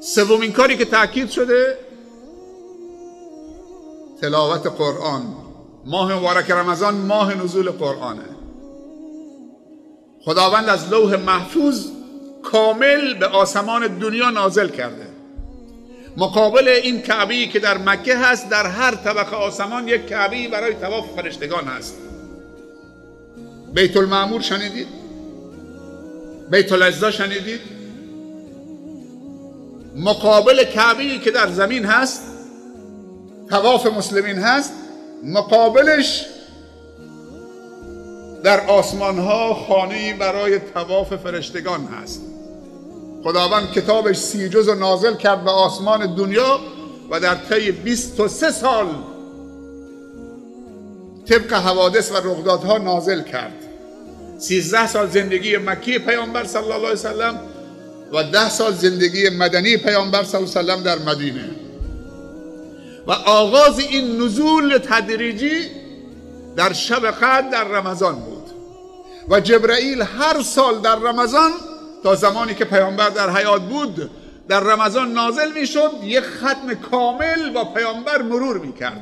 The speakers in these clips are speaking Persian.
سومین کاری که تاکید شده تلاوت قرآن. ماه مبارک رمضان ماه نزول قرآنه. خداوند از لوح محفوظ کامل به آسمان دنیا نازل کرده. مقابل این کعبی که در مکه هست در هر طبقه آسمان یک کعبی برای تواف فرشتگان هست. بیت المعمور شنیدید؟ بیت العزا شنیدید؟ مقابل کعبی که در زمین هست تواف مسلمین هست مقابلش در آسمان ها خانه برای تواف فرشتگان هست. خداوند کتابش سی جز و نازل کرد به آسمان دنیا و در طی 23 سال طبق حوادث و رخدادها نازل کرد. 13 سال زندگی مکی پیامبر صلی الله علیه وسلم و 10 سال زندگی مدنی پیامبر صلی الله علیه وسلم در مدینه. و آغاز این نزول تدریجی در شب قدر در رمضان بود. و جبرائیل هر سال در رمضان تا زمانی که پیامبر در حیات بود در رمضان نازل می شد یک ختم کامل با پیامبر مرور می کرد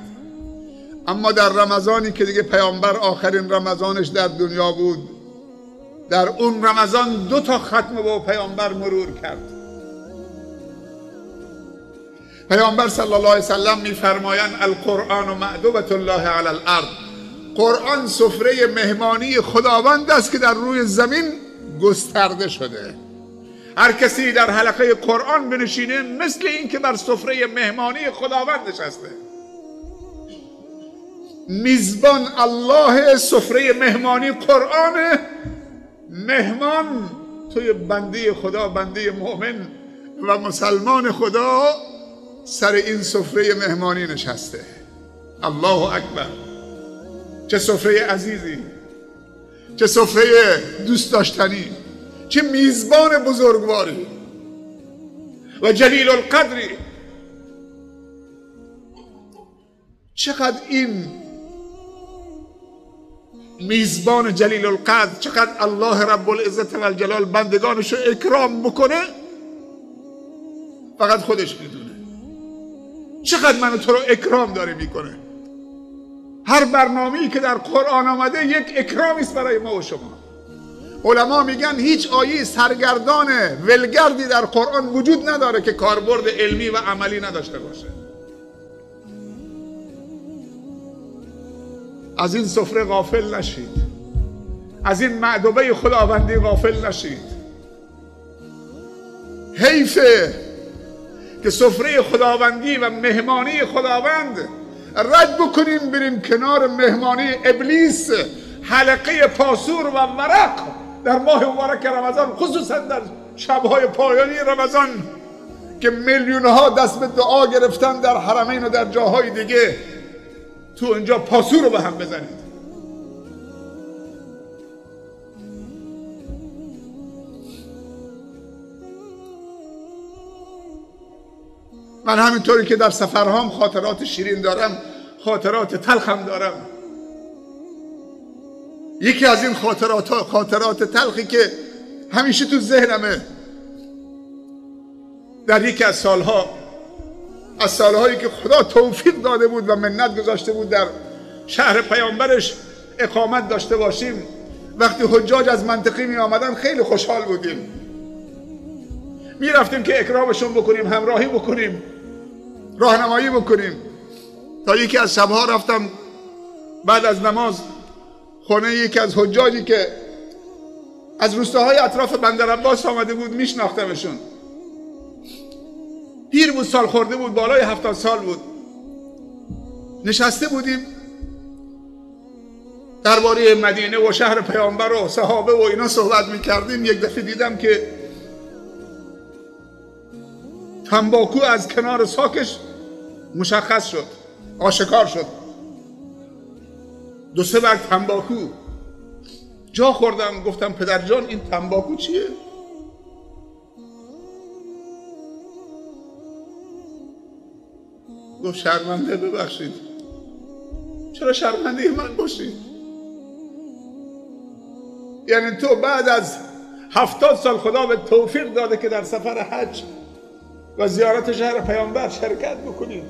اما در رمضانی که دیگه پیامبر آخرین رمضانش در دنیا بود در اون رمضان دو تا ختم با پیامبر مرور کرد. پیامبر صلی الله علیه وسلم میفرمایند القرآن و معدوبت الله علی الارض. قرآن سفره مهمانی خداوند است که در روی زمین گسترده شده. هر کسی در حلقه قرآن بنشینه مثل این که بر سفره مهمانی خداوند نشسته. میزبان الله سفره مهمانی قرآن مهمان توی بنده خدا بنده مؤمن و مسلمان خدا سر این سفره مهمانی نشسته. الله اکبر! چه سفره عزیزی! چه سفره دوست داشتنی! چه میزبان بزرگواری! و جلیل القدری! چقدر این میزبان جلیل القدر چقدر الله رب العزت و الجلال بندگانش رو اکرام بکنه فقط خودش می‌دونه. چقدر من تو رو اکرام داره می‌کنه. هر برنامه‌ای که در قرآن آمده یک اکرامی است برای ما و شما. علما میگن هیچ آیه سرگردان ولگردی در قرآن وجود نداره که کاربرد علمی و عملی نداشته باشه. از این سفره غافل نشید. از این معدوبه خداوندی غافل نشید. حیفه که سفره خداوندی و مهمانی خداوند رد بکنیم بریم کنار مهمانی ابلیس حلقه پاسور و ورق در ماه مبارک رمضان خصوصا در شبهای پایانی رمضان که میلیون ها دست به دعا گرفتن در حرمین و در جاهای دیگه. تو اینجا پاسور رو به هم بزنید. من همینطوری که در سفرهام خاطرات شیرین دارم خاطرات تلخم دارم. یکی از این خاطرات خاطرات تلخی که همیشه تو ذهنمه. در یکی از سالها از سالهایی که خدا توفیق داده بود و منت گذاشته بود در شهر پیامبرش اقامت داشته باشیم. وقتی حجاج از منطقی می آمدن خیلی خوشحال بودیم. می رفتیم که اکرامشون بکنیم همراهی بکنیم راهنمایی بکنیم. تا یکی از شبها رفتم بعد از نماز خونه یکی از حجاجی که از روستاهای اطراف بندر عباس آمده بود میشناختمشون. پیر بود سال خورده بود بالای هفتاد سال بود. نشسته بودیم درباره مدینه و شهر پیامبر و صحابه و اینا صحبت می‌کردیم. یک دفعه دیدم که تنباکو از کنار ساکش مشخص شد آشکار شد. دو سه برگ تنباکو. جا خوردم گفتم پدر جان این تنباکو چیه؟ گفت شرمنده ببخشید. چرا شرمنده من باشید؟ یعنی تو بعد از هفتاد سال خدا به توفیق داده که در سفر حج و زیارت شهر پیامبر شرکت بکنید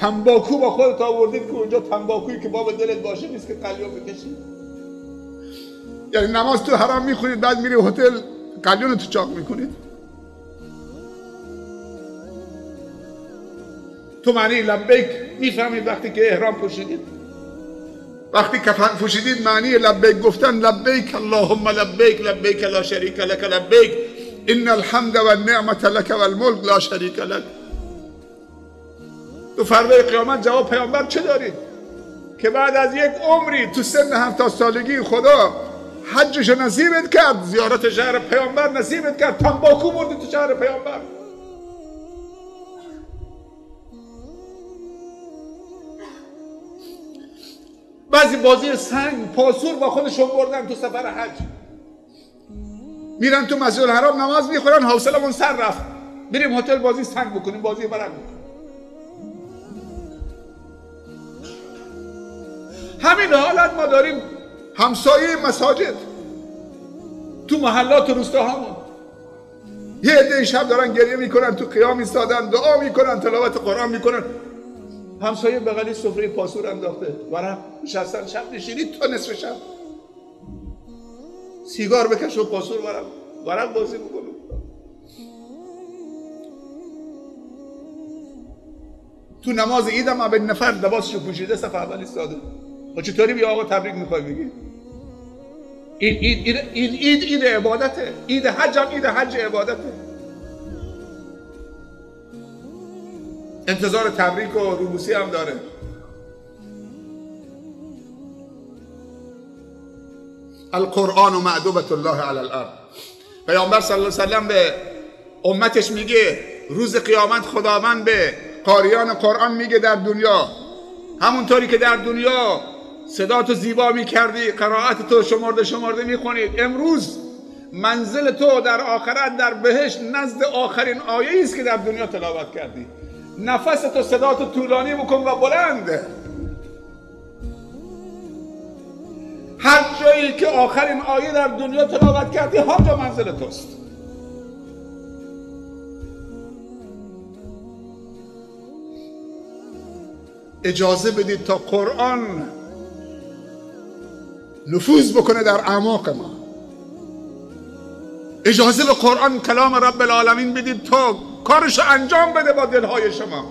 تنباکو با خودت آوردید که اونجا تنباکویی که باب دلت باشه نیست که قلیون بکشید یعنی نماز تو حرام می‌خونید بعد میری هتل قلیون تو چاق می‌کنید تو معنی لبیک می‌فهمید وقتی که احرام پوشیدید؟ وقتی کفن پوشیدید معنی لبیک گفتن لبیک اللهم لبیک لبیک لا شریک لک لبیک ان الحمد و النعمت لک و الملک لا شریک لک. تو فردای قیامت جواب پیامبر چه دارید که بعد از یک عمری تو سن هفت سالگی خدا حجش نصیبت کرد زیارت شهر پیامبر نصیبت کرد تنباکو بردی تو شهر پیامبر. بعضی بازی سنگ پاسور با خودشون بردن تو سفر حج. میرن تو مسجد الحرام نماز می‌خورن حوصلمون سر رفت. بریم هتل بازی سنگ بکنیم بازی برن همین حالت ما داریم. همسایه مساجد. تو محلات روستاهامون. یه عده شب دارن گریه می‌کنن تو قیام ایستادن دعا می‌کنن تلاوت قرآن می‌کنن. همسایه بغلی سفره پاسور انداخته. ورم نشستن شب نشینی تا نصف شب. سیگار بکش و پاسور ورم ورم بازی بکنو تو نماز ایدم اول نفر لباسشو پوشیده صف اول ایستاده. و چطوری بیا آقا تبریک می‌خوای بگی؟ این اید اید عبادته. اید حج هم اید حج عبادته. انتظار تبریک و روبوسی هم داره. القرآن و معدوبت الله علی الارض پیامبر صلی الله علیه وسلم به امتش میگه روز قیامت خداوند به قاریان قرآن میگه در دنیا. همونطوری که در دنیا صدا تو زیبا می‌کردی قرائت تو شمرده شمرده می‌خونید. امروز منزل تو در آخرت در بهشت نزد آخرین آیه است که در دنیا تلاوت کردی. نفس تو صدا تو طولانی بکن و بلند. هر جایی که آخرین آیه در دنیا تلاوت کردی همجا منزل توست. اجازه بدید تا قرآن نفوذ بکنه در اعماق ما. اجازه به قرآن کلام رب العالمین بدید تا کارش انجام بده با دلهای شما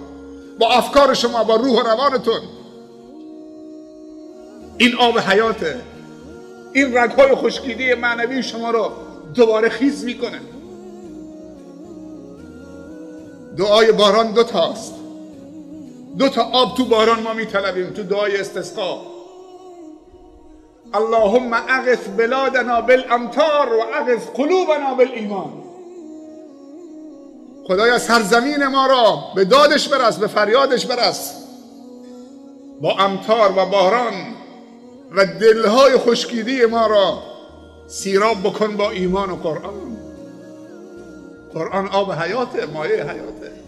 با افکار شما با روح و روانتون. این آب حیاته. این رگهای خشکیده معنوی شما رو دوباره خیز می‌کنه. دعای باران دو تاست. دو تا آب تو باران ما میطلبیم تو دعای استسقا. اللهم اغث بلادنا بالامطار و اغث قلوبنا بالایمان. خدایا سرزمین ما را به دادش برس به فریادش برس. با امطار و باران و دلهای خشکیده ما را سیراب بکن با ایمان و قرآن. قرآن آب حیاته مایه حیاته.